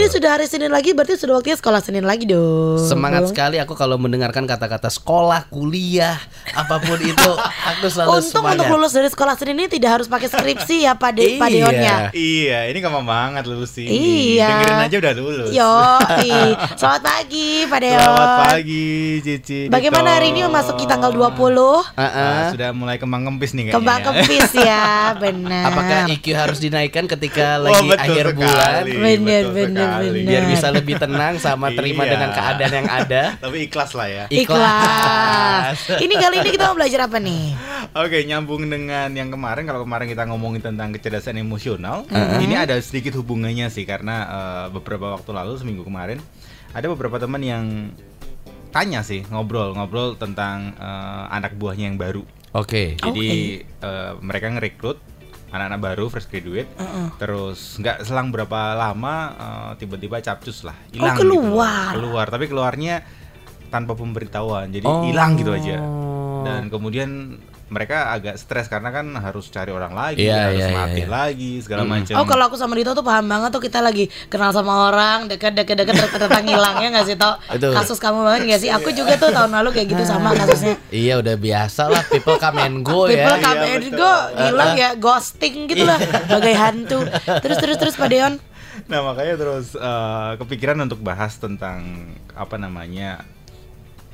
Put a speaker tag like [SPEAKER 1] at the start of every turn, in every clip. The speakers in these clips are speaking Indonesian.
[SPEAKER 1] Ini sudah hari Senin lagi berarti sudah waktunya sekolah Senin lagi dong.
[SPEAKER 2] Semangat sekali aku kalau mendengarkan kata-kata sekolah, kuliah, apa pun itu aku selalu
[SPEAKER 1] Untung
[SPEAKER 2] semangat.
[SPEAKER 1] untuk lulus dari sekolah Senin ini tidak harus pakai skripsi ya Pak De, Pak
[SPEAKER 2] Iya.
[SPEAKER 1] Deonnya.
[SPEAKER 3] Iya, ini gampang banget lulus sini.
[SPEAKER 1] Iya.
[SPEAKER 3] Dengerin aja udah lulus.
[SPEAKER 1] Yo, selamat pagi Pak Deon.
[SPEAKER 3] Selamat pagi, Cici.
[SPEAKER 1] Bagaimana
[SPEAKER 3] Dito.
[SPEAKER 1] hari ini memasuki tanggal 20?
[SPEAKER 2] Ah,
[SPEAKER 3] Ah, sudah mulai kembang kempis nih kayaknya.
[SPEAKER 1] Kembang
[SPEAKER 3] ya.
[SPEAKER 1] kempis ya, benar.
[SPEAKER 2] Apakah IQ harus dinaikkan ketika
[SPEAKER 3] Wah,
[SPEAKER 2] lagi
[SPEAKER 3] betul
[SPEAKER 2] akhir
[SPEAKER 3] sekali,
[SPEAKER 2] bulan?
[SPEAKER 1] Bener,
[SPEAKER 3] betul
[SPEAKER 1] bener,
[SPEAKER 3] sekali.
[SPEAKER 1] bener.
[SPEAKER 2] Biar bisa lebih tenang sama terima
[SPEAKER 3] Iya.
[SPEAKER 2] dengan keadaan yang ada.
[SPEAKER 3] Tapi ikhlas lah ya.
[SPEAKER 1] Ikhlas. ini kali ini kita mau belajar apa nih?
[SPEAKER 3] Oke, nyambung dengan yang kemarin. Kalau kemarin kita ngomongin tentang kecerdasan emosional, ini ada sedikit hubungannya sih karena eh, beberapa waktu lalu seminggu kemarin ada beberapa teman yang tanya sih ngobrol-ngobrol tentang eh, anak buahnya yang baru.
[SPEAKER 2] Oke.
[SPEAKER 3] Jadi eh, mereka ngerekrut anak-anak baru fresh graduate, terus nggak selang berapa lama eh, tiba-tiba capcus lah, hilang. gitu.
[SPEAKER 1] keluar.
[SPEAKER 3] Keluar, tapi keluarnya tanpa pemberitahuan, jadi
[SPEAKER 2] Oh.
[SPEAKER 3] hilang gitu aja. Dan kemudian mereka agak stres karena kan harus cari orang lagi,
[SPEAKER 2] Iya,
[SPEAKER 3] harus
[SPEAKER 2] iya, iya,
[SPEAKER 3] mati
[SPEAKER 2] iya.
[SPEAKER 3] lagi segala macam.
[SPEAKER 1] Oh kalau aku sama Dito tuh paham banget tuh kita lagi kenal sama orang deket deket deket deket deket hilang ya nggak sih tau kasus kamu banget nggak sih? Aku juga tuh tahun lalu kayak gitu sama kasusnya.
[SPEAKER 2] Iya udah biasa lah. People come and go
[SPEAKER 1] people
[SPEAKER 2] ya.
[SPEAKER 1] come
[SPEAKER 3] Iya,
[SPEAKER 1] and
[SPEAKER 3] betul.
[SPEAKER 1] go. Hilang ya ghosting gitu lah. Bagai hantu. Terus terus terus Pak Deon?
[SPEAKER 3] Nah makanya terus eh, kepikiran untuk bahas tentang apa namanya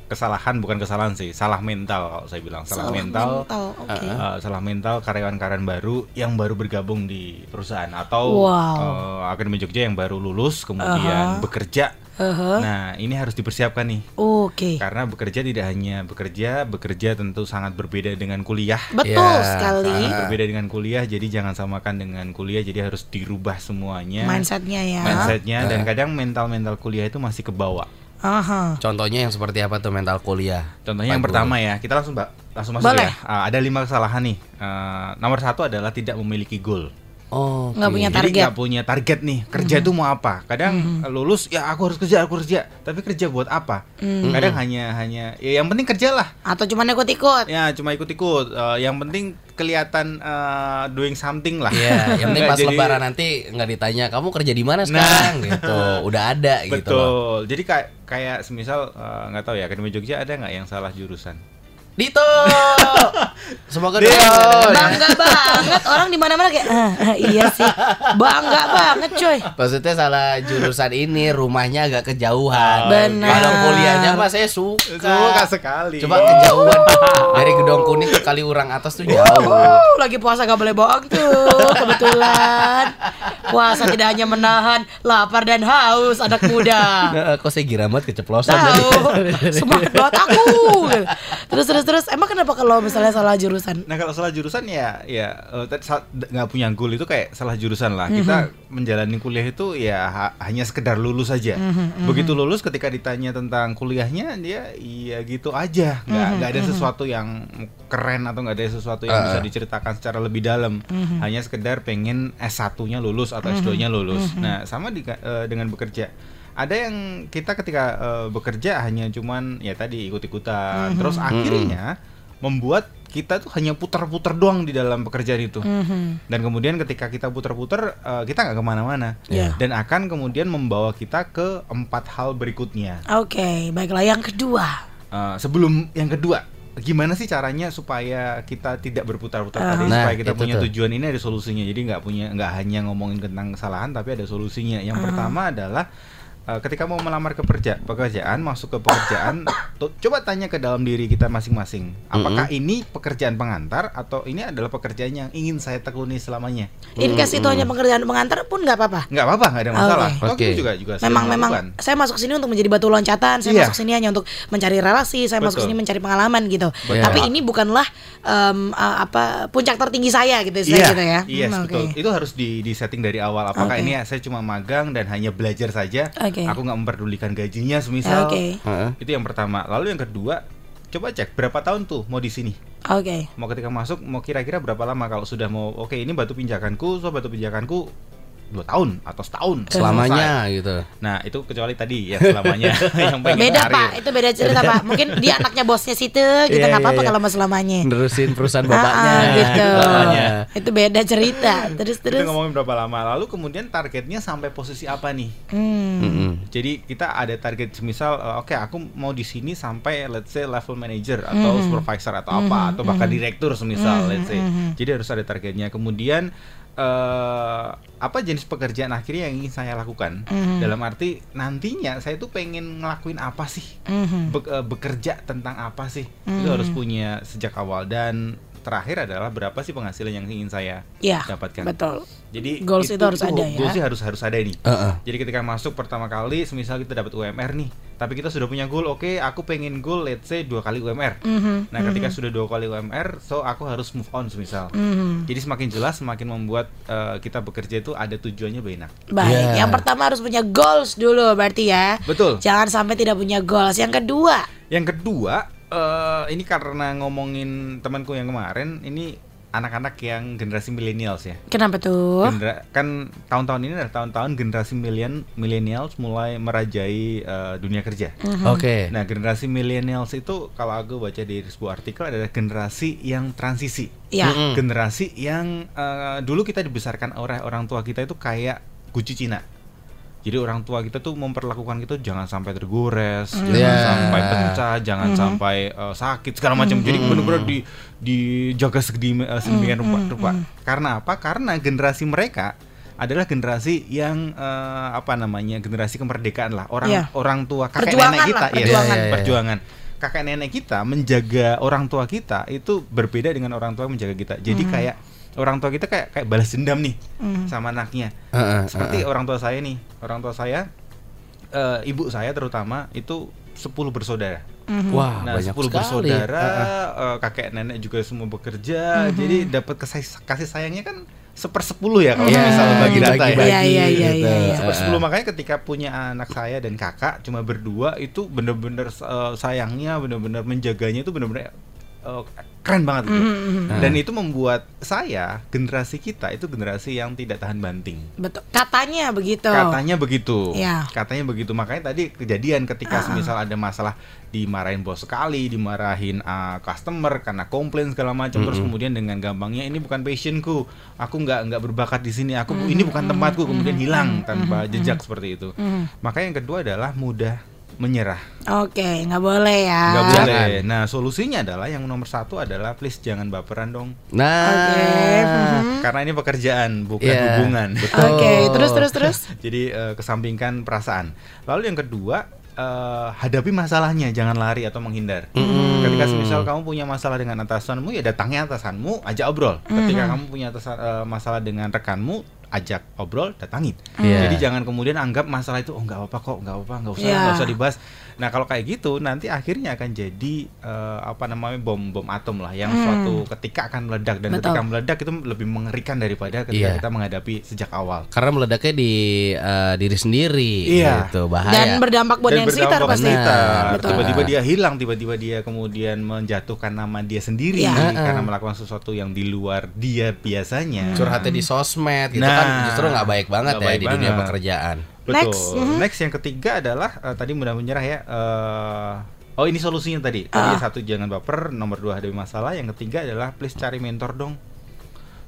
[SPEAKER 3] kesalahan bukan kesalahan sih, salah mental kalau saya bilang salah, mental.
[SPEAKER 1] oke
[SPEAKER 3] Uh, salah mental karyawan-karyawan baru yang baru bergabung di perusahaan atau
[SPEAKER 1] Wow.
[SPEAKER 3] uh, akademi Jogja yang baru lulus kemudian bekerja.
[SPEAKER 1] Uh-huh.
[SPEAKER 3] Nah ini harus dipersiapkan nih
[SPEAKER 1] oke
[SPEAKER 3] karena bekerja tidak hanya bekerja, bekerja tentu sangat berbeda dengan kuliah.
[SPEAKER 1] betul
[SPEAKER 2] Ya,
[SPEAKER 1] sekali
[SPEAKER 3] Sangat berbeda dengan kuliah, jadi jangan samakan dengan kuliah. Jadi harus dirubah semuanya
[SPEAKER 1] mindsetnya ya
[SPEAKER 3] mindsetnya dan kadang mental-mental kuliah itu masih kebawa.
[SPEAKER 1] Aha.
[SPEAKER 2] Contohnya yang seperti apa tuh mental kuliah?
[SPEAKER 3] Contohnya yang
[SPEAKER 2] Pak
[SPEAKER 3] pertama ya, kita langsung mbak langsung masuk
[SPEAKER 1] Boleh.
[SPEAKER 3] ya. Ah, ada lima kesalahan nih. Ah, nomor satu adalah tidak memiliki goal.
[SPEAKER 2] Oh,
[SPEAKER 1] Nggak punya
[SPEAKER 3] Jadi
[SPEAKER 1] target.
[SPEAKER 3] nggak punya target nih kerja itu mau apa? Kadang lulus ya aku harus kerja aku harus kerja, tapi kerja buat apa? Kadang hanya hanya ya yang penting kerjalah.
[SPEAKER 1] atau cuma ikut-ikut
[SPEAKER 3] Ya cuma ikut-ikut. Eh, yang penting kelihatan eh, doing something lah.
[SPEAKER 2] Iya, yang penting pas
[SPEAKER 3] jadi-
[SPEAKER 2] lebaran nanti nggak ditanya kamu kerja di mana sekarang gitu. Udah ada gitu loh.
[SPEAKER 3] Betul. Jadi kayak kayak semisal eh, nggak tahu ya akademi Jogja ada nggak yang salah jurusan?
[SPEAKER 2] Dito. Semoga dia
[SPEAKER 1] bangga banget. Orang di mana-mana kayak ah, ah, iya sih. Bangga banget coy
[SPEAKER 2] Maksudnya salah jurusan ini rumahnya agak kejauhan.
[SPEAKER 1] Benar.
[SPEAKER 2] Kalau kuliahnya mah saya suka.
[SPEAKER 3] Suka sekali.
[SPEAKER 2] Coba kejauhan. Dari Gedong Kuning ke Kaliurang atas tuh jauh.
[SPEAKER 1] Uh, lagi puasa gak boleh bohong tuh kebetulan. Puasa tidak hanya menahan lapar dan haus anak muda.
[SPEAKER 2] Nah, kok saya giramat keceplosan
[SPEAKER 1] tahu. semangat banget aku. Terus terus terus. Emang kenapa kalau misalnya salah jurusan
[SPEAKER 3] Nah kalau salah jurusan ya ya eh, nggak punya goal itu kayak salah jurusan lah. Kita menjalani kuliah itu ya ha- hanya sekedar lulus saja. Begitu lulus ketika ditanya tentang kuliahnya dia iya gitu aja. Nggak nggak ada sesuatu yang keren atau nggak ada sesuatu yang bisa diceritakan secara lebih dalam. Hanya sekedar pengen S1-nya lulus atau S2-nya lulus. Nah sama di- eh, dengan bekerja. Ada yang kita ketika eh, bekerja hanya cuman ya tadi ikut-ikutan. Terus akhirnya membuat kita tuh hanya putar-putar doang di dalam pekerjaan itu.
[SPEAKER 1] Mhm.
[SPEAKER 3] dan kemudian ketika kita putar-putar eh, kita nggak ke mana-mana.
[SPEAKER 1] Iya.
[SPEAKER 3] dan akan kemudian membawa kita ke empat hal berikutnya.
[SPEAKER 1] Oke baiklah. Yang kedua.
[SPEAKER 3] Eh, sebelum yang kedua gimana sih caranya supaya kita tidak berputar-putar tadi?
[SPEAKER 2] Nah,
[SPEAKER 3] supaya kita punya
[SPEAKER 2] tuh.
[SPEAKER 3] tujuan ini ada solusinya. Jadi nggak punya nggak hanya ngomongin tentang kesalahan tapi ada solusinya. Yang pertama adalah eh, ketika mau melamar ke pekerja, pekerjaan masuk ke pekerjaan coba tanya ke dalam diri kita masing-masing apakah ini pekerjaan pengantar atau ini adalah pekerjaan yang ingin saya tekuni selamanya
[SPEAKER 1] in case itu hanya pekerjaan pengantar pun nggak apa-apa
[SPEAKER 3] nggak apa-apa nggak ada masalah
[SPEAKER 1] Oke.
[SPEAKER 3] Kita juga juga
[SPEAKER 1] memang memang saya masuk sini untuk menjadi batu loncatan saya
[SPEAKER 3] Iya.
[SPEAKER 1] masuk sini hanya untuk mencari relasi saya masuk
[SPEAKER 3] Betul.
[SPEAKER 1] sini mencari pengalaman gitu
[SPEAKER 2] Betul.
[SPEAKER 1] tapi ini bukanlah em, uh, apa puncak tertinggi saya gitu saya gitu ya
[SPEAKER 3] Yes,
[SPEAKER 1] Hmm,
[SPEAKER 3] betul. Itu harus di, di setting dari awal. Apakah
[SPEAKER 1] Oke.
[SPEAKER 3] ini saya cuma magang dan hanya belajar saja?
[SPEAKER 1] Oke.
[SPEAKER 3] Aku nggak memperdulikan gajinya, semisal.
[SPEAKER 1] Oke.
[SPEAKER 2] Heeh.
[SPEAKER 3] Itu yang pertama. Lalu yang kedua, coba cek berapa tahun tuh mau di sini.
[SPEAKER 1] oke
[SPEAKER 3] Mau ketika masuk, mau kira-kira berapa lama? Kalau sudah mau, oke ini batu pinjakanku, so batu pinjakanku dua tahun atau setahun
[SPEAKER 2] Selamanya gitu.
[SPEAKER 3] selesai. Nah itu kecuali tadi ya selamanya yang pengen
[SPEAKER 1] Beda
[SPEAKER 3] karir.
[SPEAKER 1] pak, itu beda cerita pak. Mungkin dia anaknya bosnya situ, gitu
[SPEAKER 2] Iya,
[SPEAKER 1] nggak apa-apa
[SPEAKER 2] iya,
[SPEAKER 1] kalau mau selamanya.
[SPEAKER 2] Nerusin perusahaan
[SPEAKER 1] Ah,
[SPEAKER 2] bapaknya.
[SPEAKER 1] ah, gitu.
[SPEAKER 3] Selamanya.
[SPEAKER 1] Itu beda cerita. Terus
[SPEAKER 3] Kita
[SPEAKER 1] terus.
[SPEAKER 3] ngomongin berapa lama lalu kemudian targetnya sampai posisi apa nih?
[SPEAKER 1] Hmm.
[SPEAKER 3] Jadi kita ada target misal uh, oke aku mau di sini sampai let's say level manager atau supervisor atau apa atau bahkan direktur semisal let's say. Jadi harus ada targetnya. Kemudian eh apa jenis pekerjaan akhirnya yang ingin saya lakukan? Dalam arti nantinya saya tuh pengen ngelakuin apa sih?
[SPEAKER 1] Mhm.
[SPEAKER 3] Be- eh, bekerja tentang apa sih? Itu harus punya sejak awal dan terakhir adalah berapa sih penghasilan yang ingin saya
[SPEAKER 1] Ya,
[SPEAKER 3] dapatkan.
[SPEAKER 1] betul.
[SPEAKER 3] Jadi
[SPEAKER 1] Goals itu harus ada ya.
[SPEAKER 3] Goals harus harus ada nih.
[SPEAKER 2] Heeh.
[SPEAKER 3] Jadi ketika masuk pertama kali, semisal kita dapat UMR nih, tapi kita sudah punya goal, oke, aku pengen goal, let's say dua kali UMR.
[SPEAKER 1] Mhm,
[SPEAKER 3] Nah, ketika sudah dua kali UMR, so aku harus move on, semisal.
[SPEAKER 1] mhm.
[SPEAKER 3] Jadi semakin jelas, semakin membuat eh, kita bekerja itu ada tujuannya lebih enak.
[SPEAKER 1] Baik,
[SPEAKER 2] Ya.
[SPEAKER 1] yang pertama harus punya goals dulu berarti ya.
[SPEAKER 3] Betul.
[SPEAKER 1] Jangan sampai tidak punya goals. Yang kedua,
[SPEAKER 3] Yang kedua, eh, ini karena ngomongin temanku yang kemarin, ini anak-anak yang generasi millennials ya.
[SPEAKER 1] kenapa tuh?
[SPEAKER 3] Genera- kan tahun-tahun ini adalah tahun-tahun generasi millen millennials mulai merajai eh, dunia kerja.
[SPEAKER 2] Oke.
[SPEAKER 3] Nah, generasi millennials itu kalau aku baca di sebuah artikel adalah generasi yang transisi.
[SPEAKER 1] Ya.
[SPEAKER 2] Mm-mm.
[SPEAKER 3] Generasi yang eh, dulu kita dibesarkan oleh orang tua kita itu kayak guci Cina. Jadi orang tua kita tuh memperlakukan kita jangan sampai tergores, jangan
[SPEAKER 2] Yeah.
[SPEAKER 3] sampai pecah, jangan sampai eh, sakit segala macam. Jadi benar-benar di dijaga eh, sedemikian rupa, rupa. Karena apa? Karena generasi mereka adalah generasi yang eh, apa namanya? generasi kemerdekaan lah. Orang
[SPEAKER 1] Yeah.
[SPEAKER 3] orang tua kakek
[SPEAKER 1] Perjuangan
[SPEAKER 3] nenek kita
[SPEAKER 1] lah,
[SPEAKER 3] ya,
[SPEAKER 1] perjuangan.
[SPEAKER 2] Iya, iya, iya.
[SPEAKER 3] perjuangan. Kakek nenek kita menjaga orang tua kita itu berbeda dengan orang tua menjaga kita. Jadi kayak orang tua kita kayak kayak balas dendam nih sama anaknya.
[SPEAKER 2] Heeh,
[SPEAKER 3] Seperti orang tua saya nih, orang tua saya eh, ibu saya terutama itu 10 bersaudara.
[SPEAKER 2] Wah,
[SPEAKER 3] Nah,
[SPEAKER 2] banyak
[SPEAKER 3] 10
[SPEAKER 2] sekali.
[SPEAKER 3] bersaudara,
[SPEAKER 2] Heeh.
[SPEAKER 3] eh, kakek nenek juga semua bekerja. Jadi dapat kasih, kasih sayangnya kan sepersepuluh ya kalau
[SPEAKER 2] Iya,
[SPEAKER 3] misalnya bagi data ya.
[SPEAKER 2] dibagi-bagi
[SPEAKER 1] Iya, iya, iya,
[SPEAKER 2] gitu.
[SPEAKER 1] iya, iya.
[SPEAKER 3] Sepersepuluh makanya ketika punya anak saya dan kakak cuma berdua itu bener-bener eh, sayangnya, bener-bener menjaganya itu bener-bener eh, keren banget gitu. Dan itu membuat saya generasi kita itu generasi yang tidak tahan banting.
[SPEAKER 1] Betul. Katanya begitu.
[SPEAKER 3] Katanya begitu.
[SPEAKER 1] Iya.
[SPEAKER 3] Katanya begitu. Makanya tadi kejadian ketika semisal ada masalah dimarahin bos sekali, dimarahin uh, customer karena komplain segala macam terus kemudian dengan gampangnya ini bukan passionku. Aku nggak nggak berbakat di sini. Aku ini bukan tempatku kemudian hilang tanpa jejak seperti itu. Makanya yang kedua adalah mudah menyerah.
[SPEAKER 1] Oke, nggak boleh ya.
[SPEAKER 3] Nggak
[SPEAKER 2] Jangan.
[SPEAKER 3] boleh. Nah, solusinya adalah yang nomor satu adalah please jangan baperan dong.
[SPEAKER 2] Nah,
[SPEAKER 1] Oke. mhm.
[SPEAKER 3] Karena ini pekerjaan bukan
[SPEAKER 2] Iya,
[SPEAKER 3] hubungan.
[SPEAKER 2] betul.
[SPEAKER 1] Oke, terus terus terus.
[SPEAKER 3] Jadi eh, kesampingkan perasaan. Lalu yang kedua, eh, hadapi masalahnya, jangan lari atau menghindar. Ketika misal kamu punya masalah dengan atasanmu, ya datangnya atasanmu, ajak obrol. Ketika kamu punya atasan- eh, masalah dengan rekanmu, ajak obrol, datangin.
[SPEAKER 2] Iya.
[SPEAKER 3] Jadi jangan kemudian anggap masalah itu oh nggak apa-apa kok, nggak apa-apa, nggak usah,
[SPEAKER 1] Iya.
[SPEAKER 3] nggak usah dibahas. Nah kalau kayak gitu, nanti akhirnya akan jadi eh, apa namanya bom bom atom lah, yang suatu ketika akan meledak dan
[SPEAKER 1] Betul.
[SPEAKER 3] ketika meledak itu lebih mengerikan daripada ketika
[SPEAKER 2] Iya.
[SPEAKER 3] kita menghadapi sejak awal.
[SPEAKER 2] karena meledaknya di eh, diri sendiri
[SPEAKER 3] Iya.
[SPEAKER 2] gitu, bahaya.
[SPEAKER 1] Dan berdampak buat
[SPEAKER 3] dan
[SPEAKER 1] yang sekitar pasti.
[SPEAKER 3] Tiba-tiba dia hilang, tiba-tiba dia kemudian menjatuhkan nama dia sendiri
[SPEAKER 1] Iya.
[SPEAKER 3] karena melakukan sesuatu yang di luar dia biasanya.
[SPEAKER 2] curhatnya di sosmed gitu
[SPEAKER 3] Nah,
[SPEAKER 2] kan justru nggak baik banget
[SPEAKER 3] nggak
[SPEAKER 2] ya
[SPEAKER 3] baik
[SPEAKER 2] di dunia
[SPEAKER 3] banget.
[SPEAKER 2] pekerjaan.
[SPEAKER 3] Betul.
[SPEAKER 1] Next, mhm.
[SPEAKER 3] Next yang ketiga adalah eh, tadi mudah menyerah ya. eh, oh ini solusinya tadi. Tadi
[SPEAKER 1] Ah.
[SPEAKER 3] satu jangan baper, nomor dua hadapi masalah. Yang ketiga adalah please cari mentor dong.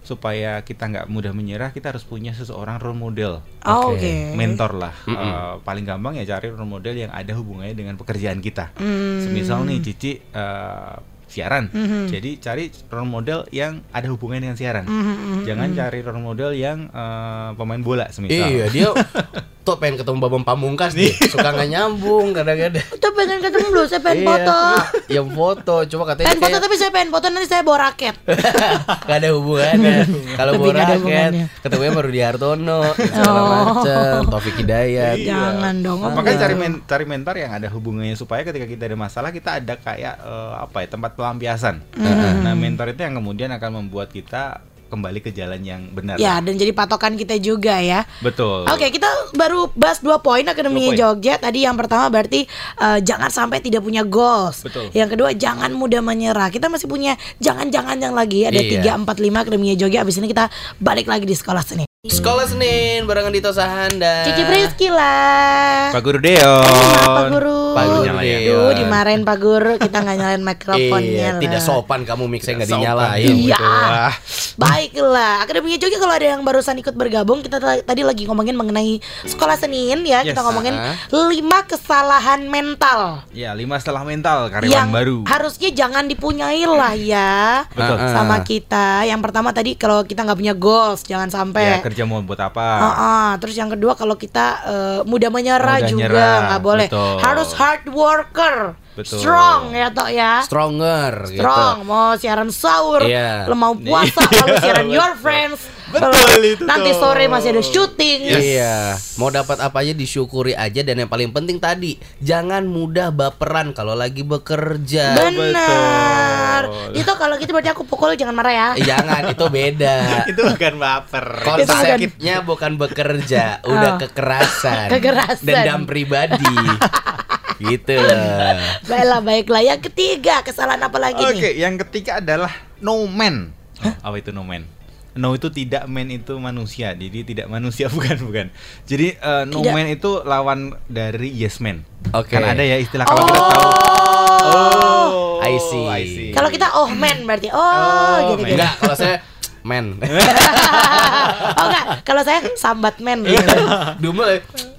[SPEAKER 3] Supaya kita nggak mudah menyerah, kita harus punya seseorang role model.
[SPEAKER 1] Oh,
[SPEAKER 2] Oke.
[SPEAKER 1] Oke.
[SPEAKER 3] mentor lah Eh, paling gampang ya cari role model yang ada hubungannya dengan pekerjaan kita
[SPEAKER 1] Hmm.
[SPEAKER 3] semisal nih Cici eh, siaran.
[SPEAKER 1] Mhm.
[SPEAKER 3] jadi cari role model yang ada hubungannya dengan siaran.
[SPEAKER 1] Mhm,
[SPEAKER 3] jangan cari role model yang eh, pemain bola semisal.
[SPEAKER 2] Iya dia tuh pengen ketemu Babang Pamungkas nih suka nggak nyambung kadang-kadang.
[SPEAKER 1] Itu pengen ketemu dulu, saya pengen
[SPEAKER 2] Iya.
[SPEAKER 1] foto.
[SPEAKER 2] Yang foto coba katanya
[SPEAKER 1] Pengen foto
[SPEAKER 2] kayak
[SPEAKER 1] tapi saya pengen foto nanti saya bawa raket.
[SPEAKER 2] nggak ada hubungannya. Kalau
[SPEAKER 1] ada
[SPEAKER 2] raket ketemunya baru di Hartono
[SPEAKER 1] Oh.
[SPEAKER 2] macam Taufik Hidayat.
[SPEAKER 3] Iya.
[SPEAKER 1] Jangan dong. oh,
[SPEAKER 3] makanya cari men- cari mentor yang ada hubungannya supaya ketika kita ada masalah kita ada kayak eh, apa ya tempat pelampiasan nah mentor itu yang kemudian akan membuat kita kembali ke jalan yang benar
[SPEAKER 1] Ya, dan jadi patokan kita juga ya.
[SPEAKER 3] betul
[SPEAKER 1] Oke, kita baru bahas dua poin Akademi
[SPEAKER 3] Dua
[SPEAKER 1] Jogja. Tadi yang pertama berarti eh, jangan sampai tidak punya goals.
[SPEAKER 3] Betul.
[SPEAKER 1] Yang kedua jangan mudah menyerah. Kita masih punya jangan-jangan yang lagi ada
[SPEAKER 2] Iya.
[SPEAKER 1] tiga empat lima Akademi Jogja. Abis ini kita balik lagi di sekolah seni.
[SPEAKER 2] Sekolah Senin barengan Dito Sahan dan
[SPEAKER 1] Cici Priski lah.
[SPEAKER 3] Pak Guru Deon.
[SPEAKER 1] Maaf Pak Guru.
[SPEAKER 2] Pak Guru
[SPEAKER 3] Nyalain.
[SPEAKER 2] Deon.
[SPEAKER 1] Aduh, dimarahin Pak Guru, kita nggak nyalain mikrofonnya
[SPEAKER 2] Iya,
[SPEAKER 1] lah.
[SPEAKER 2] tidak sopan kamu mixnya nggak dinyalain.
[SPEAKER 1] Iya.
[SPEAKER 3] ah.
[SPEAKER 1] Baiklah, Akademinya Jogi kalau ada yang barusan ikut bergabung, kita ta- tadi lagi ngomongin mengenai sekolah Senin ya,
[SPEAKER 3] Yes,
[SPEAKER 1] kita ngomongin
[SPEAKER 2] ah.
[SPEAKER 1] lima kesalahan mental
[SPEAKER 3] Ya, lima setelah mental karyawan
[SPEAKER 1] yang
[SPEAKER 3] baru.
[SPEAKER 1] harusnya jangan dipunyai lah ya
[SPEAKER 3] Betul.
[SPEAKER 2] Ah,
[SPEAKER 1] sama kita. Yang pertama tadi kalau kita nggak punya goals, jangan
[SPEAKER 3] Ya,
[SPEAKER 1] sampai.
[SPEAKER 3] kerja mau buat apa?
[SPEAKER 1] Ah, ah. Terus yang kedua kalau kita eh, mudah menyerah
[SPEAKER 3] Mudah
[SPEAKER 1] juga
[SPEAKER 3] nyerah,
[SPEAKER 1] nggak boleh.
[SPEAKER 3] betul.
[SPEAKER 1] Harus hard worker,
[SPEAKER 3] Betul.
[SPEAKER 1] strong ya toh ya.
[SPEAKER 2] Stronger
[SPEAKER 1] Strong, mau siaran sahur, lo mau puasa, lalu siaran your friends,
[SPEAKER 3] Betul
[SPEAKER 1] Lalu
[SPEAKER 3] itu
[SPEAKER 1] nanti
[SPEAKER 3] tuh.
[SPEAKER 1] sore masih ada syuting.
[SPEAKER 2] gitu. Iya, mau dapat apa aja disyukuri aja dan yang paling penting tadi jangan mudah baperan kalau lagi bekerja.
[SPEAKER 1] Benar.
[SPEAKER 3] Betul.
[SPEAKER 1] Itu kalau gitu berarti aku pukul jangan marah ya.
[SPEAKER 2] Eh, Jangan, itu beda.
[SPEAKER 3] itu bukan baper.
[SPEAKER 2] Konsepnya bukan bekerja, udah
[SPEAKER 1] Oh.
[SPEAKER 2] kekerasan.
[SPEAKER 1] Kekerasan.
[SPEAKER 2] Dendam pribadi. Gitu loh.
[SPEAKER 1] Baiklah, baiklah. Yang ketiga, kesalahan apa lagi
[SPEAKER 3] Oke,
[SPEAKER 1] nih?
[SPEAKER 3] yang ketiga adalah no man. Oh, apa itu no man? No itu tidak man itu manusia, jadi tidak manusia bukan bukan. Jadi eh, no
[SPEAKER 1] Tidak.
[SPEAKER 3] man itu lawan dari yes man.
[SPEAKER 2] Oke.
[SPEAKER 3] Kan ada ya istilah kalau kita tahu.
[SPEAKER 1] Oh.
[SPEAKER 2] I see.
[SPEAKER 1] Kalau kita oh man berarti oh,
[SPEAKER 3] Oh,
[SPEAKER 1] gitu
[SPEAKER 3] man.
[SPEAKER 1] gitu.
[SPEAKER 2] Enggak, kalau saya men.
[SPEAKER 1] oh enggak, kalau saya sambat men gitu.
[SPEAKER 2] Dumel.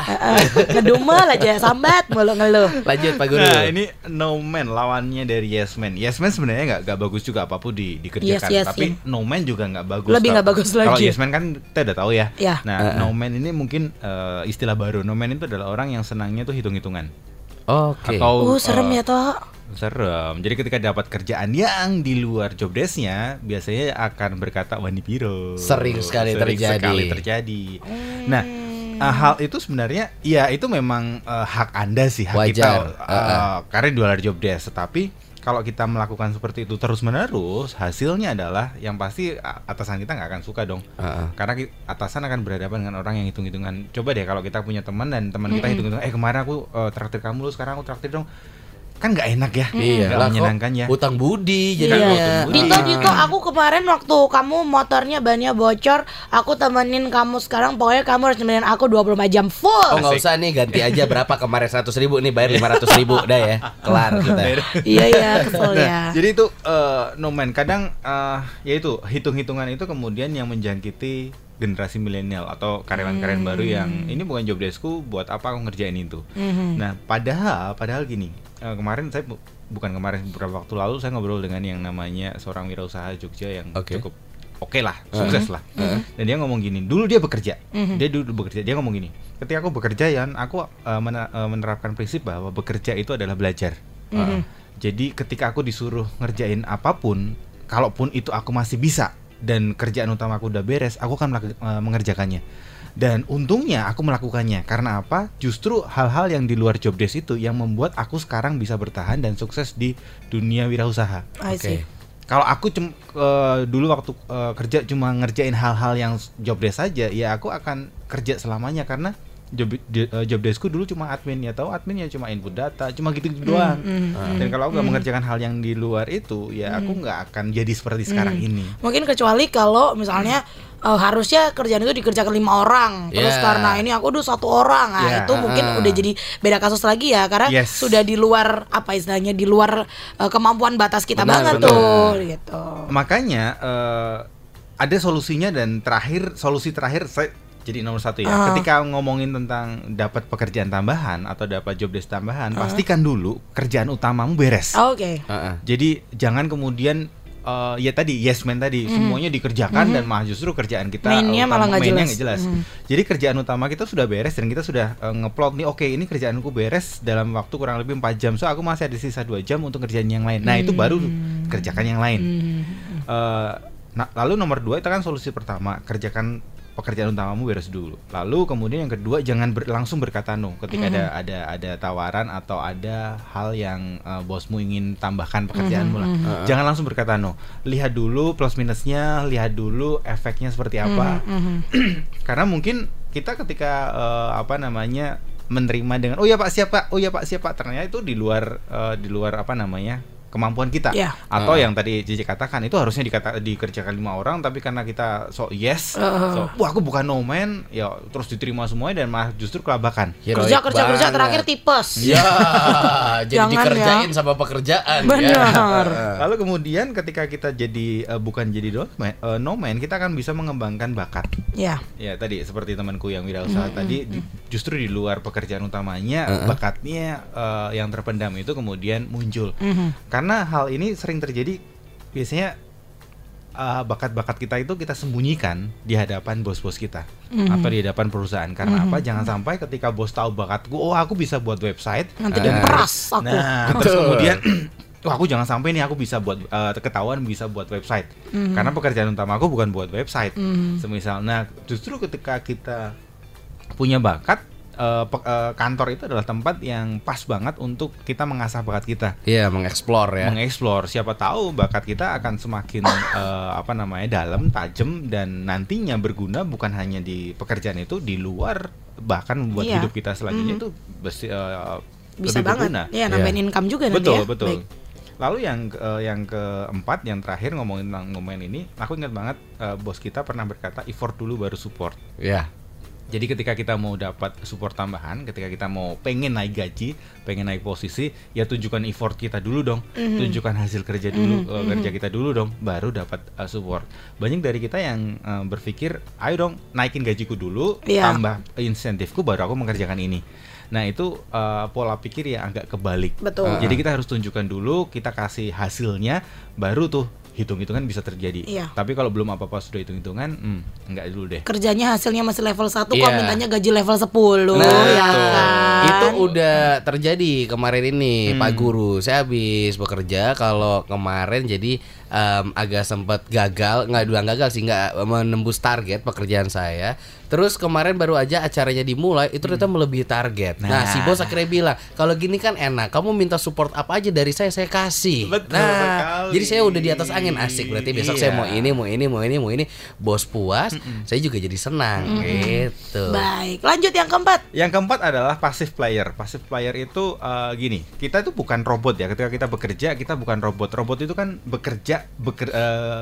[SPEAKER 1] Heeh. Ngedumel aja sambat mulu ngeluh.
[SPEAKER 2] Lanjut Pak Guru.
[SPEAKER 3] Nah, ini no man lawannya dari yes man. Yes man sebenarnya nggak nggak bagus juga apa pun di, dikerjakan,
[SPEAKER 1] Yes, yes,
[SPEAKER 3] tapi
[SPEAKER 1] yes.
[SPEAKER 3] no man juga nggak bagus.
[SPEAKER 1] Lebih
[SPEAKER 3] Kalau-
[SPEAKER 1] nggak bagus
[SPEAKER 3] Kalau
[SPEAKER 1] lagi.
[SPEAKER 3] yes man kan kita udah tahu ya.
[SPEAKER 1] Ya.
[SPEAKER 3] Nah,
[SPEAKER 2] Uh-uh.
[SPEAKER 3] no man ini mungkin eh, istilah baru. No man itu adalah orang yang senangnya tuh hitung-hitungan.
[SPEAKER 2] Oke.
[SPEAKER 3] Atau
[SPEAKER 1] Uh, serem
[SPEAKER 3] eh,
[SPEAKER 1] ya toh.
[SPEAKER 3] Serem. Jadi ketika dapat kerjaan yang di luar job desk-nya, biasanya akan berkata wani piro.
[SPEAKER 2] Sering sekali terjadi.
[SPEAKER 3] sekali terjadi. Nah, eh, hal itu sebenarnya ya itu memang eh, hak Anda sih, hak
[SPEAKER 2] Wajar.
[SPEAKER 3] kita eh,
[SPEAKER 2] Uh-uh.
[SPEAKER 3] karena di luar job desk, tetapi kalau kita melakukan seperti itu terus-menerus, hasilnya adalah yang pasti atasan kita nggak akan suka dong.
[SPEAKER 2] Heeh.
[SPEAKER 3] Karena atasan akan berhadapan dengan orang yang hitung-hitungan. Coba deh kalau kita punya teman dan teman kita hitung-hitungan, eh kemarin aku eh, traktir kamu lu, sekarang aku traktir dong. Kan nggak enak ya,
[SPEAKER 2] Iya,
[SPEAKER 3] menyenangkan ya.
[SPEAKER 2] Utang budi
[SPEAKER 1] Iya.
[SPEAKER 2] jadinya.
[SPEAKER 1] Dito, Dito, aku kemarin waktu kamu motornya bannya bocor, aku temenin kamu sekarang. Pokoknya kamu harus nemenin aku 24 jam full.
[SPEAKER 2] Oh nggak usah nih ganti aja berapa kemarin 100 ribu nih bayar 500 ribu dah ya kelar kita.
[SPEAKER 1] iya iya kesel
[SPEAKER 3] Nah,
[SPEAKER 1] ya.
[SPEAKER 3] Jadi itu eh, no man kadang eh, ya itu hitung-hitungan itu kemudian yang menjangkiti generasi milenial atau karyawan-karyawan baru yang ini bukan job deskku buat apa aku ngerjain itu.
[SPEAKER 1] Mhm.
[SPEAKER 3] Nah, padahal padahal gini, eh, kemarin saya bu- bukan kemarin beberapa waktu lalu saya ngobrol dengan yang namanya seorang wirausaha Jogja yang
[SPEAKER 2] Oke.
[SPEAKER 3] cukup oke lah, sukses lah. Dan dia ngomong gini, dulu dia bekerja. Dia dulu bekerja, dia ngomong gini, ketika aku bekerja ya, aku mena- eh, menerapkan prinsip bahwa bekerja itu adalah belajar.
[SPEAKER 1] Mhm.
[SPEAKER 3] Jadi ketika aku disuruh ngerjain apa pun, kalaupun itu aku masih bisa dan kerjaan utama aku udah beres, aku akan melak- eh, mengerjakannya. Dan untungnya aku melakukannya karena apa? Justru hal-hal yang di luar job desk itu yang membuat aku sekarang bisa bertahan dan sukses di dunia wirausaha.
[SPEAKER 1] I see.
[SPEAKER 3] Kalau aku cum, eh, dulu waktu eh, kerja cuma ngerjain hal-hal yang job desk saja, ya aku akan kerja selamanya karena job di- eh, job deskku dulu cuma admin ya tahu admin ya cuma input data, cuma gitu doang.
[SPEAKER 1] Mhm.
[SPEAKER 3] Dan kalau aku nggak mengerjakan hal yang di luar itu, ya aku nggak akan jadi seperti sekarang ini.
[SPEAKER 1] Mungkin kecuali kalau misalnya eh, harusnya kerjaan itu dikerjakan lima orang, terus
[SPEAKER 2] Yeah.
[SPEAKER 1] karena ini aku udah satu orang, nah
[SPEAKER 3] Yeah.
[SPEAKER 1] itu mungkin
[SPEAKER 2] Ah.
[SPEAKER 1] udah jadi beda kasus lagi ya, karena
[SPEAKER 3] Yes.
[SPEAKER 1] sudah di luar apa istilahnya di luar eh, kemampuan batas kita
[SPEAKER 2] Benar,
[SPEAKER 1] banget
[SPEAKER 2] benar.
[SPEAKER 1] tuh, gitu.
[SPEAKER 3] Makanya eh, ada solusinya dan terakhir solusi terakhir saya jadi nomor satu ya.
[SPEAKER 1] Ah.
[SPEAKER 3] Ketika ngomongin tentang dapat pekerjaan tambahan atau dapat job desk tambahan, pastikan dulu kerjaan utamamu beres.
[SPEAKER 1] Oke.
[SPEAKER 2] Heeh.
[SPEAKER 3] Jadi jangan kemudian eh, ya tadi yes man tadi semuanya dikerjakan dan malah justru kerjaan kita
[SPEAKER 1] Mainnya
[SPEAKER 3] utama-
[SPEAKER 1] malah nggak jelas.
[SPEAKER 3] nggak jelas.
[SPEAKER 1] Mhm.
[SPEAKER 3] Jadi kerjaan utama kita sudah beres dan kita sudah eh, ngeplot nih oke ini kerjaanku beres dalam waktu kurang lebih 4 jam. So aku masih ada sisa 2 jam untuk kerjaan yang lain. Nah, itu baru kerjakan yang lain.
[SPEAKER 1] Mhm.
[SPEAKER 3] Eh, nah, lalu nomor dua itu kan solusi pertama kerjakan pekerjaan utamamu beres dulu. Lalu kemudian yang kedua jangan ber- langsung berkata no ketika ada ada ada tawaran atau ada hal yang eh, bosmu ingin tambahkan pekerjaanmu lah. Jangan langsung berkata no. Lihat dulu plus minusnya, lihat dulu efeknya seperti apa.
[SPEAKER 1] Mhm.
[SPEAKER 3] Karena mungkin kita ketika eh, apa namanya menerima dengan oh ya Pak siapa oh ya Pak siapa ternyata itu di luar eh, di luar apa namanya kemampuan kita.
[SPEAKER 1] Iya.
[SPEAKER 3] Atau
[SPEAKER 2] Ah.
[SPEAKER 3] yang tadi Cici katakan itu harusnya dikata, dikerjakan lima orang tapi karena kita so yes,
[SPEAKER 1] Ah.
[SPEAKER 3] so wah aku bukan no man, ya terus diterima semuanya dan malah justru kelabakan.
[SPEAKER 2] Heroik
[SPEAKER 1] kerja kerja kerja
[SPEAKER 2] banget.
[SPEAKER 1] terakhir tipes.
[SPEAKER 2] Ya, jadi
[SPEAKER 1] Jangan
[SPEAKER 2] dikerjain
[SPEAKER 1] ya.
[SPEAKER 2] sama pekerjaan
[SPEAKER 1] Benar.
[SPEAKER 2] ya.
[SPEAKER 3] Lalu kemudian ketika kita jadi eh, bukan jadi no man, eh, no man, kita akan bisa mengembangkan bakat.
[SPEAKER 1] Ya.
[SPEAKER 3] Ya tadi seperti temanku yang wirausaha tadi di- justru di luar pekerjaan utamanya
[SPEAKER 2] Heeh.
[SPEAKER 3] bakatnya eh, yang terpendam itu kemudian muncul.
[SPEAKER 1] Mhm.
[SPEAKER 3] Karena hal ini sering terjadi biasanya eh, bakat-bakat kita itu kita sembunyikan di hadapan bos-bos kita
[SPEAKER 1] Mhm.
[SPEAKER 3] atau di hadapan perusahaan. Karena apa? Jangan sampai ketika bos tahu bakatku, oh aku bisa buat website.
[SPEAKER 1] Nanti
[SPEAKER 2] Ah.
[SPEAKER 1] dia peras aku.
[SPEAKER 3] Nah, terus kemudian Wah aku jangan sampai nih aku bisa buat eh, ketahuan bisa buat website
[SPEAKER 1] Mhm.
[SPEAKER 3] karena pekerjaan utama aku bukan buat website
[SPEAKER 1] Mhm.
[SPEAKER 3] semisal nah justru ketika kita punya bakat eh, pe- eh, kantor itu adalah tempat yang pas banget untuk kita mengasah bakat kita
[SPEAKER 2] Iya, mengeksplor ya.
[SPEAKER 3] mengeksplor siapa tahu bakat kita akan semakin eh, apa namanya dalam tajam dan nantinya berguna bukan hanya di pekerjaan itu di luar bahkan membuat
[SPEAKER 1] Iya.
[SPEAKER 3] hidup kita selanjutnya
[SPEAKER 1] Mhm.
[SPEAKER 3] itu besi- eh,
[SPEAKER 1] Bisa
[SPEAKER 3] lebih
[SPEAKER 1] banget.
[SPEAKER 3] berguna
[SPEAKER 1] Ya, nambahin income juga nanti
[SPEAKER 3] betul
[SPEAKER 1] ya.
[SPEAKER 3] betul
[SPEAKER 1] Baik.
[SPEAKER 3] lalu yang eh, yang keempat yang terakhir ngomongin tentang ngomongin ini aku ingat banget eh, bos kita pernah berkata effort dulu baru support
[SPEAKER 2] Ya.
[SPEAKER 3] Jadi ketika kita mau dapat support tambahan ketika kita mau pengen naik gaji pengen naik posisi ya tunjukkan effort kita dulu dong
[SPEAKER 1] Mhm.
[SPEAKER 3] tunjukkan hasil kerja dulu eh, kerja kita dulu dong baru dapat eh, support banyak dari kita yang eh, berpikir ayo dong naikin gajiku dulu
[SPEAKER 1] Iya.
[SPEAKER 3] tambah insentifku baru aku mengerjakan ini nah itu eh, pola pikir yang agak kebalik
[SPEAKER 1] Betul.
[SPEAKER 3] jadi kita harus tunjukkan dulu, kita kasih hasilnya, baru tuh hitung-hitungan bisa terjadi.
[SPEAKER 1] Iya.
[SPEAKER 3] Tapi kalau belum apa-apa sudah hitung-hitungan, hmm, enggak dulu deh.
[SPEAKER 1] Kerjanya hasilnya masih level 1 kok
[SPEAKER 2] Iya.
[SPEAKER 1] mintanya gaji level 10
[SPEAKER 2] Nah,
[SPEAKER 1] ya
[SPEAKER 3] betul.
[SPEAKER 1] kan.
[SPEAKER 2] Itu udah terjadi kemarin ini,
[SPEAKER 3] Hmm.
[SPEAKER 2] Pak Guru. Saya habis bekerja kalau kemarin jadi em, agak sempat gagal, nggak bilang gagal sih, nggak menembus target pekerjaan saya. Terus kemarin baru aja acaranya dimulai, itu ternyata melebihi target. Nah,
[SPEAKER 3] Nah.
[SPEAKER 2] si bos akhirnya bilang, kalau gini kan enak, kamu minta support apa aja dari saya, saya kasih.
[SPEAKER 3] Betul
[SPEAKER 2] nah,
[SPEAKER 3] sekali.
[SPEAKER 2] jadi saya udah di atas angin asik. Berarti besok saya
[SPEAKER 3] Iya.
[SPEAKER 2] mau ini, mau ini, mau ini, mau ini. Bos puas, saya juga jadi senang. Gitu.
[SPEAKER 1] Baik, lanjut yang keempat.
[SPEAKER 3] Yang keempat adalah passive player. Passive player itu eh, gini, kita itu bukan robot ya. Ketika kita bekerja, kita bukan robot. Robot itu kan bekerja beker-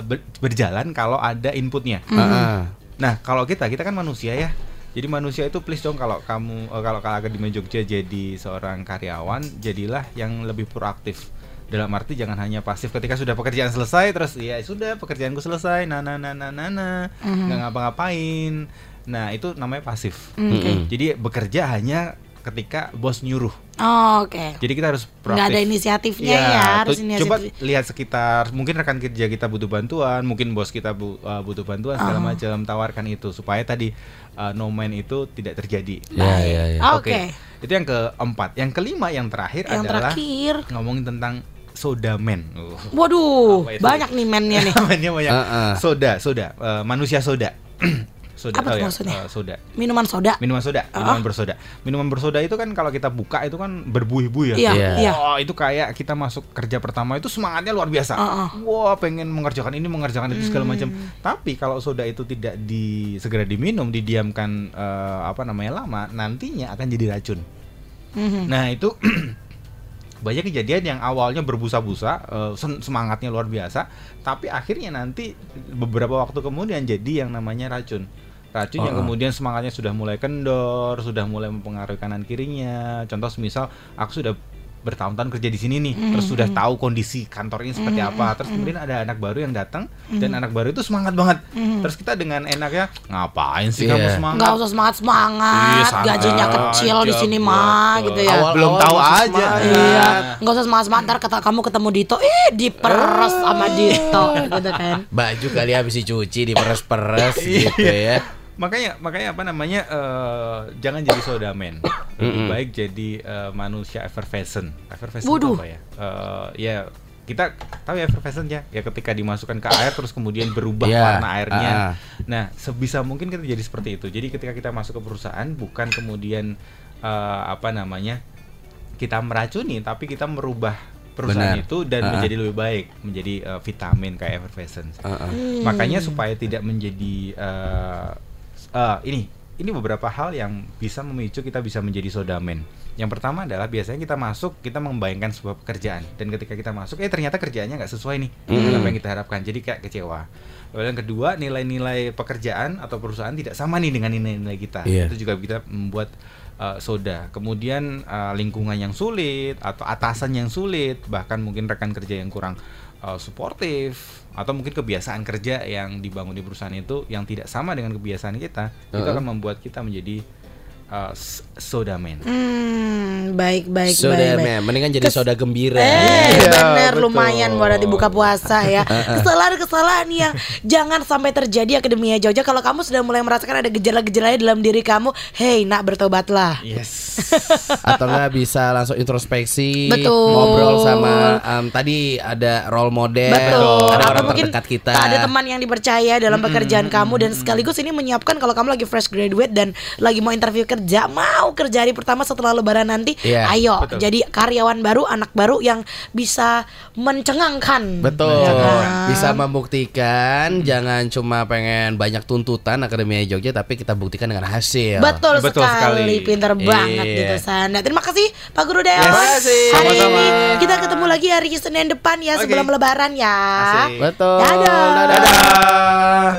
[SPEAKER 3] ber- berjalan kalau ada inputnya.
[SPEAKER 2] Heeh.
[SPEAKER 3] Nah, kalau kita, kita kan manusia ya. Jadi manusia itu please dong kalau kamu eh, kalau kalau Akademi Jogja jadi seorang karyawan, jadilah yang lebih proaktif. Dalam arti jangan hanya pasif ketika sudah pekerjaan selesai terus ya sudah pekerjaanku selesai, nah nah nah nah nah, nah. nggak ngapa-ngapain. Nah, itu namanya pasif.
[SPEAKER 2] Mm-mm.
[SPEAKER 3] Jadi bekerja hanya ketika bos nyuruh.
[SPEAKER 1] Oh, Oke.
[SPEAKER 3] Jadi kita harus proaktif.
[SPEAKER 1] Nggak ada inisiatifnya
[SPEAKER 3] Iya,
[SPEAKER 1] ya, harus
[SPEAKER 3] tuh,
[SPEAKER 1] inisiatif.
[SPEAKER 3] Coba lihat sekitar, mungkin rekan kerja kita butuh bantuan, mungkin bos kita bu- uh, butuh bantuan segala
[SPEAKER 1] Oh.
[SPEAKER 3] macam, tawarkan itu supaya tadi uh, no man itu tidak terjadi.
[SPEAKER 2] Ya, ya, ya.
[SPEAKER 1] Oke.
[SPEAKER 3] Itu yang keempat. Yang kelima yang terakhir
[SPEAKER 1] Yang
[SPEAKER 3] adalah
[SPEAKER 1] terakhir.
[SPEAKER 3] ngomongin tentang soda man. Uh.
[SPEAKER 1] Waduh, banyak nih mennya nih.
[SPEAKER 3] Namanya banyak.
[SPEAKER 2] Heeh.
[SPEAKER 3] Soda, soda, Uh, manusia soda. soda
[SPEAKER 1] Apa tuh
[SPEAKER 3] ya?
[SPEAKER 1] maksudnya?
[SPEAKER 3] Uh, soda.
[SPEAKER 1] Minuman soda.
[SPEAKER 3] Minuman soda,
[SPEAKER 1] Ah.
[SPEAKER 3] minuman bersoda. Minuman bersoda itu kan kalau kita buka itu kan berbuih-buih ya.
[SPEAKER 1] Iya,
[SPEAKER 2] Iya.
[SPEAKER 1] iya.
[SPEAKER 3] Oh, itu kayak kita masuk kerja pertama itu semangatnya luar biasa.
[SPEAKER 1] Uh-uh.
[SPEAKER 3] Wah, pengen mengerjakan ini, mengerjakan itu segala macam.
[SPEAKER 1] Hmm.
[SPEAKER 3] Tapi kalau soda itu tidak di segera diminum, didiamkan eh, apa namanya lama, nantinya akan jadi racun.
[SPEAKER 1] Mhm.
[SPEAKER 3] Nah, itu banyak kejadian yang awalnya berbusa-busa, eh, semangatnya luar biasa, tapi akhirnya nanti beberapa waktu kemudian jadi yang namanya racun. Racun yang
[SPEAKER 2] Uh-uh.
[SPEAKER 3] kemudian semangatnya sudah mulai kendor, sudah mulai mempengaruhi kanan kirinya. Contoh misal aku sudah bertahun-tahun kerja di sini nih, terus sudah tahu kondisi kantor ini seperti apa. Terus kemudian ada anak baru yang datang dan anak baru itu semangat banget. Terus kita dengan enaknya ngapain sih kamu
[SPEAKER 2] Iya.
[SPEAKER 3] semangat?
[SPEAKER 1] Nggak usah semangat semangat,
[SPEAKER 3] Iya,
[SPEAKER 1] gajinya kecil di sini mah, gitu ya.
[SPEAKER 2] Awal-
[SPEAKER 3] Belum
[SPEAKER 2] awal
[SPEAKER 3] tahu aja.
[SPEAKER 2] semangat.
[SPEAKER 1] Iya, nggak usah semangat semangat. Ntar kata kamu ketemu Dito, eh diperes sama Dito, gitu kan.
[SPEAKER 2] Baju kali habis dicuci, diperes-peres
[SPEAKER 3] Iya.
[SPEAKER 2] gitu ya.
[SPEAKER 3] Makanya makanya apa namanya eh, jangan jadi soda man lebih
[SPEAKER 2] Mm-mm.
[SPEAKER 3] baik jadi eh, manusia effervescent effervescent
[SPEAKER 1] Waduh.
[SPEAKER 3] apa ya Eh, ya kita tahu ya effervescent ya ya ketika dimasukkan ke air terus kemudian berubah
[SPEAKER 2] Iya,
[SPEAKER 3] warna airnya
[SPEAKER 2] ah.
[SPEAKER 3] nah sebisa mungkin kita jadi seperti itu jadi ketika kita masuk ke perusahaan bukan kemudian eh, apa namanya kita meracuni tapi kita merubah perusahaan
[SPEAKER 2] Benar.
[SPEAKER 3] itu dan
[SPEAKER 2] Ah.
[SPEAKER 3] menjadi lebih baik menjadi eh, vitamin kayak effervescent
[SPEAKER 2] Heeh.
[SPEAKER 1] Hmm.
[SPEAKER 3] makanya supaya tidak menjadi eh, eh, ini ini beberapa hal yang bisa memicu kita bisa menjadi sodamen. Yang pertama adalah biasanya kita masuk kita membayangkan sebuah pekerjaan dan ketika kita masuk eh ternyata kerjaannya nggak sesuai nih dengan apa yang kita harapkan jadi kayak kecewa. Lalu yang kedua nilai-nilai pekerjaan atau perusahaan tidak sama nih dengan nilai-nilai kita.
[SPEAKER 2] Iya.
[SPEAKER 3] Itu juga kita membuat uh, soda. Kemudian uh, lingkungan yang sulit atau atasan yang sulit bahkan mungkin rekan kerja yang kurang uh, suportif atau mungkin kebiasaan kerja yang dibangun di perusahaan itu yang tidak sama dengan kebiasaan kita itu
[SPEAKER 2] Uh-uh.
[SPEAKER 3] akan membuat kita menjadi uh, s- soda man.
[SPEAKER 1] Hmm, baik baik
[SPEAKER 2] Soda
[SPEAKER 1] baik.
[SPEAKER 2] man, mendingan jadi
[SPEAKER 1] Kes-
[SPEAKER 2] soda gembira.
[SPEAKER 1] Eh,
[SPEAKER 3] Iya,
[SPEAKER 1] bener
[SPEAKER 3] betul.
[SPEAKER 1] lumayan buat nanti buka puasa ya. Kesalahan-kesalahan yang jangan sampai terjadi Akademia Jogja. Kalau kamu sudah mulai merasakan ada gejala-gejalanya dalam diri kamu, hey nak bertobatlah.
[SPEAKER 3] Yes.
[SPEAKER 2] Atau nggak bisa langsung introspeksi,
[SPEAKER 1] Betul.
[SPEAKER 2] ngobrol sama em, tadi ada role model,
[SPEAKER 1] Betul.
[SPEAKER 2] ada
[SPEAKER 1] Atau
[SPEAKER 2] orang
[SPEAKER 1] mungkin
[SPEAKER 2] terdekat kita.
[SPEAKER 1] ada teman yang dipercaya dalam pekerjaan kamu dan sekaligus ini menyiapkan kalau kamu lagi fresh graduate dan lagi mau interview kerja, mau kerja hari pertama setelah lebaran nanti,
[SPEAKER 2] Iya,
[SPEAKER 1] ayo
[SPEAKER 3] betul.
[SPEAKER 1] jadi karyawan baru, anak baru yang bisa mencengangkan.
[SPEAKER 2] Betul,
[SPEAKER 1] Ya kan?
[SPEAKER 2] bisa membuktikan jangan cuma pengen banyak tuntutan Akademia Jogja tapi kita buktikan dengan hasil.
[SPEAKER 1] Betul,
[SPEAKER 3] Betul
[SPEAKER 1] sekali,
[SPEAKER 3] sekali.
[SPEAKER 1] pinter banget
[SPEAKER 2] Iya.
[SPEAKER 1] gitu sana. Terima kasih Pak Guru Dewan.
[SPEAKER 3] Yes,
[SPEAKER 2] Terima kasih.
[SPEAKER 1] Hari
[SPEAKER 3] Sama-sama.
[SPEAKER 1] ini kita ketemu lagi hari Senin depan ya
[SPEAKER 3] Oke.
[SPEAKER 1] sebelum Lebaran ya.
[SPEAKER 3] Asik.
[SPEAKER 2] Betul.
[SPEAKER 1] Dadah.
[SPEAKER 2] Dadah.
[SPEAKER 3] Dadah.